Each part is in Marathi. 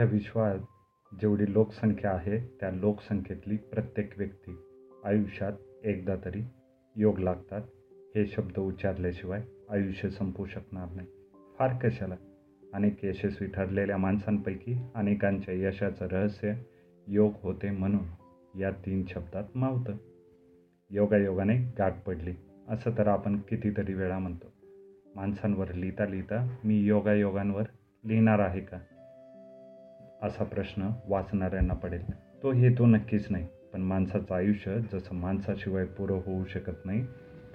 अख्ख्या विश्वात जेवढी लोकसंख्या आहे त्या लोकसंख्येतली प्रत्येक व्यक्ती आयुष्यात एकदा तरी योग लागतात. हे शब्द उच्चारल्याशिवाय आयुष्य संपू शकणार नाही. फार कशाला? अनेक यशस्वी ठरलेल्या माणसांपैकी अनेकांच्या यशाचं रहस्य योग होते म्हणून या तीन शब्दात मावतं. योगायोगाने गाठ पडली. असं तर आपण कितीतरी वेळा म्हणतो. माणसांवर लिहिता लिहिता मी योगायोगांवर लिहिणार आहे का? असा प्रश्न वाचणाऱ्यांना पडेल. तो हेतू नक्कीच नाही पण माणसाचं आयुष्य जसं माणसाशिवाय पुरं होऊ शकत नाही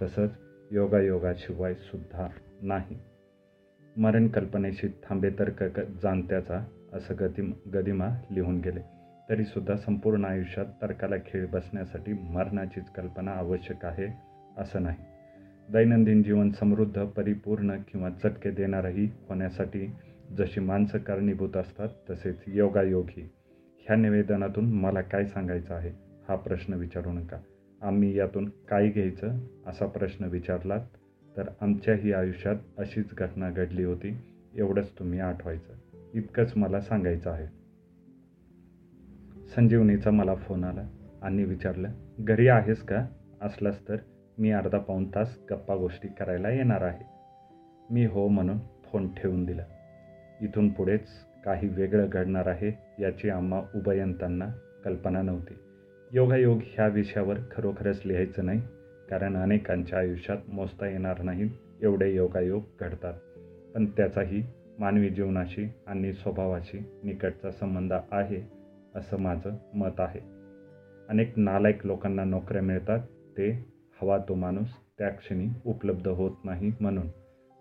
तसंच योगायोगाशिवाय सुद्धा नाही. मरण कल्पनेशी थांबे तर क जाणत्याचा असं गतिम गदिमा लिहून गेले. तरीसुद्धा संपूर्ण आयुष्यात तर्काला खेळ बसण्यासाठी मरणाचीच कल्पना आवश्यक आहे असं नाही. दैनंदिन जीवन समृद्ध परिपूर्ण किंवा चटके देणारही होण्यासाठी जशी माणसं कारणीभूत असतात तसेच योगायोगी. ह्या निवेदनातून मला काय सांगायचं आहे हा प्रश्न विचारू नका. आम्ही यातून काय घ्यायचं असा प्रश्न विचारलात तर आमच्याही आयुष्यात अशीच घटना घडली होती एवढंच तुम्ही आठवायचं. इतकंच मला सांगायचं आहे. संजीवनीचा मला फोन आला आणि विचारलं घरी आहेस का? असलास तर मी अर्धा पाऊण तास गप्पा गोष्टी करायला येणार आहे. मी हो म्हणून फोन ठेवून दिला. इथून पुढेच काही वेगळं घडणार आहे याची आम्हा उभयंतांना कल्पना नव्हती. योगायोग ह्या विषयावर खरोखरच लिहायचं नाही कारण अनेकांच्या आयुष्यात मोजता येणार नाहीत एवढे योगायोग घडतात. पण त्याचाही मानवी जीवनाशी आणि स्वभावाशी निकटचा संबंध आहे असं माझं मत आहे. अनेक नालायक लोकांना नोकऱ्या मिळतात ते हवा तो माणूस त्या क्षणी उपलब्ध होत नाही म्हणून.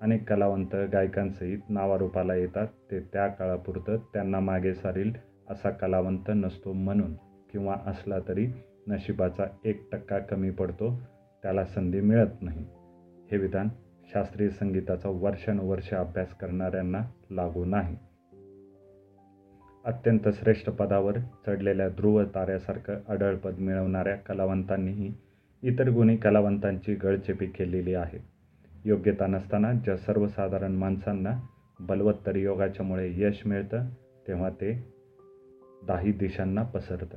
अनेक कलावंत गायकांसहित नावारूपाला येतात. ते त्या काळापुरतं त्यांना मागे सारील असा कलावंत नसतो म्हणून किंवा असला तरी नशिबाचा एक टक्का कमी पडतो त्याला संधी मिळत नाही. हे विधान शास्त्रीय संगीताचा वर्षानुवर्ष अभ्यास करणाऱ्यांना लागू नाही. अत्यंत श्रेष्ठ पदावर चढलेल्या ध्रुव ताऱ्यासारखं अढळपद मिळवणाऱ्या कलावंतांनीही इतर गुणी कलावंतांची गळचेपी केलेली आहे. योग्यता नसताना ज्या सर्वसाधारण माणसांना बलवत्तर योगाच्यामुळे यश मिळतं तेव्हा ते दाही दिशांना पसरतं.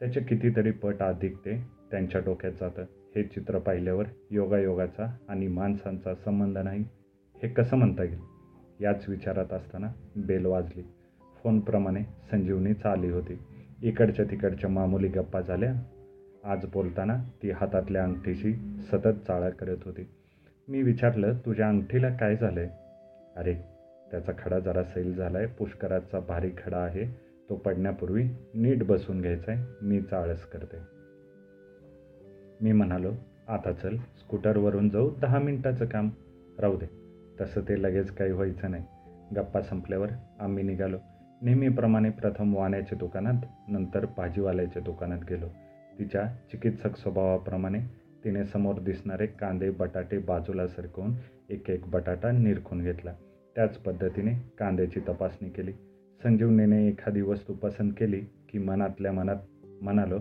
त्याचे कितीतरी पट अधिक ते त्यांच्या डोक्यात जातं. हे चित्र पाहिल्यावर योगायोगाचा आणि माणसांचा संबंध नाही हे कसं म्हणता येईल? याच विचारात असताना बेल वाजली. फोनप्रमाणे संजीवनी चालली होती. इकडच्या तिकडच्या मामूली गप्पा झाल्या. आज बोलताना ती हातातल्या अंगठीशी सतत चाळा करत होती. मी विचारलं तुझ्या अंगठीला काय झालं आहे अरे त्याचा खडा जरा सैल झाला आहे पुष्कराचा भारी खडा आहे. तो पडण्यापूर्वी नीट बसून घ्यायचा आहे मी चाळस करते. मी म्हणालो आता चल स्कूटरवरून जाऊ. दहा मिनटाचं काम. राहू दे. तसं ते लगेच काही व्हायचं नाही. गप्पा संपल्यावर आम्ही निघालो. नेहमीप्रमाणे प्रथम वाण्याच्या दुकानात नंतर भाजीवाल्याच्या दुकानात गेलो. तिच्या चिकित्सक स्वभावाप्रमाणे तिने समोर दिसणारे कांदे बटाटे बाजूला सरकवून एक एक बटाटा निरखून घेतला. त्याच पद्धतीने कांद्याची तपासणी केली. संजीवनीने एखादी वस्तू पसंत केली की मनातल्या मनात म्हणालो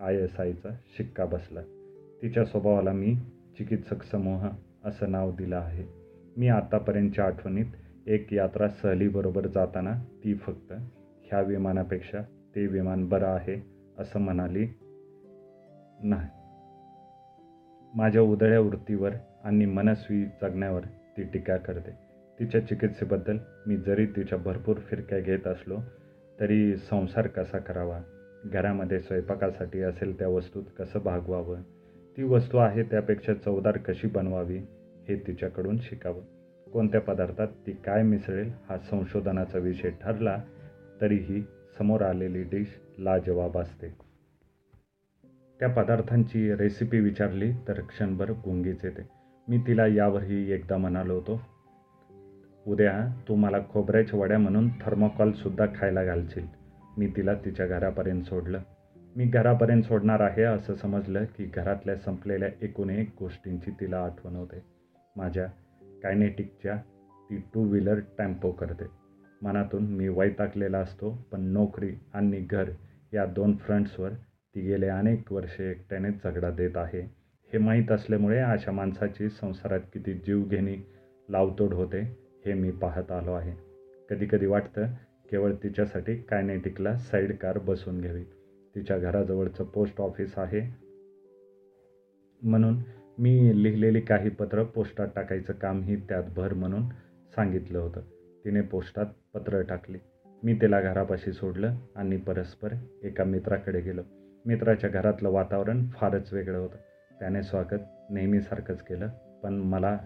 आय एस आयचा शिक्का बसला. तिच्या स्वभावाला मी चिकित्सक समूह असं नाव दिलं आहे. मी आत्तापर्यंतच्या आठवणीत एक यात्रा सहलीबरोबर जाताना ती फक्त ह्या विमानापेक्षा ते विमान बरं आहे असं म्हणाली नाही. माझ्या उदळ्या वृत्तीवर आणि मनस्वी जगण्यावर ती टीका करते. तिच्या चिकित्सेबद्दल मी जरी तिच्या भरपूर फिरक्या घेत असलो तरी संसार कसा करावा? घरामध्ये स्वयंपाकासाठी असेल त्या वस्तूत कसं भागवावं? ती वस्तू आहे त्यापेक्षा चवदार कशी बनवावी हे तिच्याकडून शिकावं. कोणत्या पदार्थात ती काय मिसळेल हा संशोधनाचा विषय ठरला तरीही समोर आलेली डिश लाजवाब असते. त्या पदार्थांची रेसिपी विचारली तर क्षणभर गुंगीच येते. मी तिला यावरही एकदा म्हणालो होतो उद्या तू मला खोबऱ्याच्या वड्या म्हणून थर्मोकॉलसुद्धा खायला घालशील. मी तिला तिच्या घरापर्यंत सोडलं. मी घरापर्यंत सोडणार आहे असं समजलं की घरातल्या संपलेल्या एकूण एक गोष्टींची तिला आठवण होते. माझ्या कायनेटिकच्या ती टू व्हीलर टॅम्पो करते. मनातून मी वैतागलेला असतो पण नोकरी आणि घर या दोन फ्रंट्सवर ती गेले अनेक वर्षे एकट्यानेच झगडा देत आहे. हे माहीत असल्यामुळे अशा माणसाची संसारात किती जीवघेणी लावतोड होते हे मी पाहत आलो आहे. कधीकधी वाटतं केवळ तिच्यासाठी कायनेटिकला साईड कार बसवून घ्यावी. तिच्या घराजवळचं पोस्ट ऑफिस आहे. म्हणून मी लिहिलेली काही पत्र पोस्टात टाकायचं कामही त्यात भर म्हणून सांगितलं होतं. तिने पोस्टात पत्र टाकली. मी तिला घरापाशी सोडलं आणि परस्पर एका मित्राकडे गेलो. मित्राच्या घरातलं वातावरण फारच वेगळं होतं. त्याने स्वागत नेहमीसारखंच केलं पण मला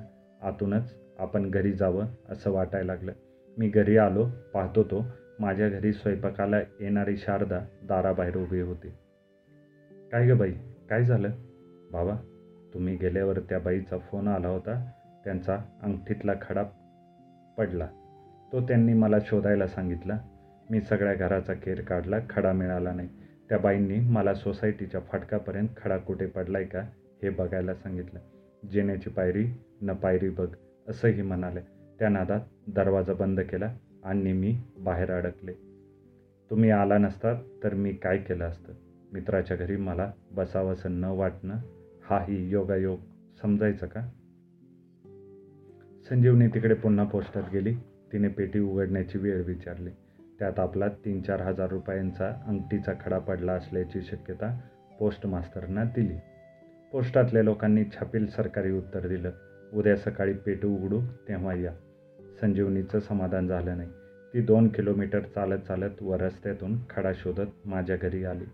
आतूनच आपण घरी जावं असं वाटायला लागलं. मी घरी आलो पाहतो तो माझ्या घरी स्वयंपाकाला येणारी शारदा दाराबाहेर उभी होती. काय गं बाई काय झालं? बाबा तुम्ही गेल्यावर त्या बाईचा फोन आला होता. त्यांचा अंगठीतला खडा पडला. तो त्यांनी मला शोधायला सांगितला. मी सगळ्या घराचा केर काढला खडा मिळाला नाही. त्या बाईंनी मला सोसायटीच्या फाटकापर्यंत खडा कुठे पडलाय का हे बघायला सांगितलं. जेण्याची पायरी न पायरी बघ असंही म्हणाले. त्या नादात दरवाजा बंद केला आणि मी बाहेर अडकले. तुम्ही आला नसतात तर मी काय केलं असतं? मित्राच्या घरी मला बसावंसं न वाटणं हाही योगायोग समजायचं का? संजीवनी तिकडे पुन्हा पोस्टात गेली. तिने पेटी उघडण्याची वेळ विचारली. त्यात आपला तीन चार हजार रुपयांचा अंगठीचा खडा पडला असल्याची शक्यता पोस्ट मास्तरना दिली. पोस्टातल्या लोकांनी छापील सरकारी उत्तर दिलं. उद्या सकाळी पेटू उघडू तेव्हा या. संजीवनीचं समाधान झालं नाही. ती दोन किलोमीटर चालत चालत व रस्त्यातून खडा शोधत माझ्या घरी आली.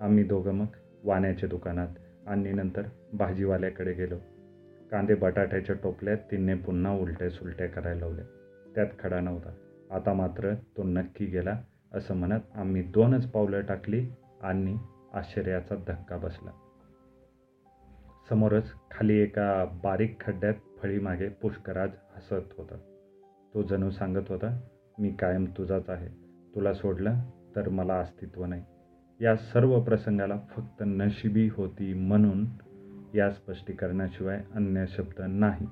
आम्ही दोघं मग वाण्याच्या दुकानात आणि नंतर भाजीवाल्याकडे गेलो. कांदे बटाट्याच्या टोपल्यात तिने पुन्हा उलट्या सुलट्या करायला लावल्या. त्यात खडा नव्हता. आता मात्र तो नक्की गेला असं म्हणत आम्ही दोनच पावलं टाकली आणि आश्चर्याचा धक्का बसला. समोरच खाली एका बारीक खड्ड्यात फळीमागे पुष्कराज हसत होता. तो जणू सांगत होता मी कायम तुझाच आहे. तुला सोडलं तर मला अस्तित्व नाही. या सर्व प्रसंगाला फक्त नशिबी होती म्हणून या स्पष्टीकरणाशिवाय अन्य शब्द नाही.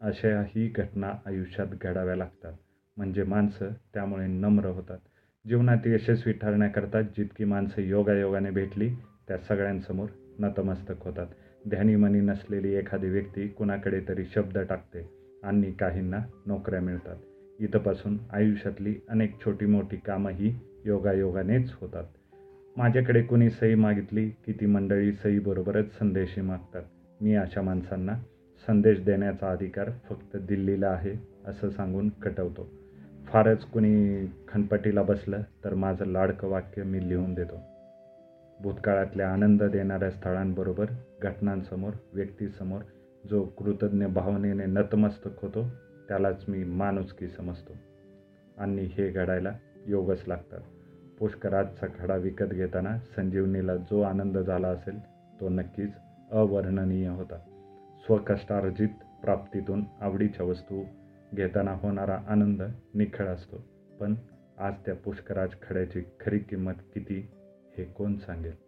अशा ही घटना आयुष्यात घडाव्या लागतात. म्हणजे माणसं त्यामुळे नम्र होतात. जीवनात यशस्वी ठरण्याकरता जितकी माणसं योगायोगाने भेटली त्या सगळ्यांसमोर नतमस्तक होतात. ध्यानीमनी नसलेली एखादी व्यक्ती कुणाकडे तरी शब्द टाकते आणि काहींना नोकऱ्या मिळतात. इथंपासून आयुष्यातली अनेक छोटी मोठी कामंही योगायोगानेच होतात. माझ्याकडे कुणी सही मागितली की ती मंडळी सहीबरोबरच संदेशही मागतात. मी अशा माणसांना संदेश देण्याचा अधिकार फक्त दिल्लीला आहे असं सांगून कटवतो. फारच कुणी खणपटीला बसलं तर माझं लाडकं वाक्य मी लिहून देतो. भूतकाळातल्या आनंद देणाऱ्या स्थळांबरोबर घटनांसमोर व्यक्तीसमोर जो कृतज्ञ भावनेने नतमस्तक होतो त्यालाच मी माणुसकी समजतो. आणि हे घडायला योगच लागतात. पुष्कराजचा खडा विकत घेताना संजीवनीला जो आनंद झाला असेल तो नक्कीच अवर्णनीय होता. स्वकष्टार्जित प्राप्तीतून आवडीच्या वस्तू घेताना होणारा आनंद निखळ असतो. पण आज त्या पुष्कराज खड्याची खरी किंमत किती हे कोण सांगेल?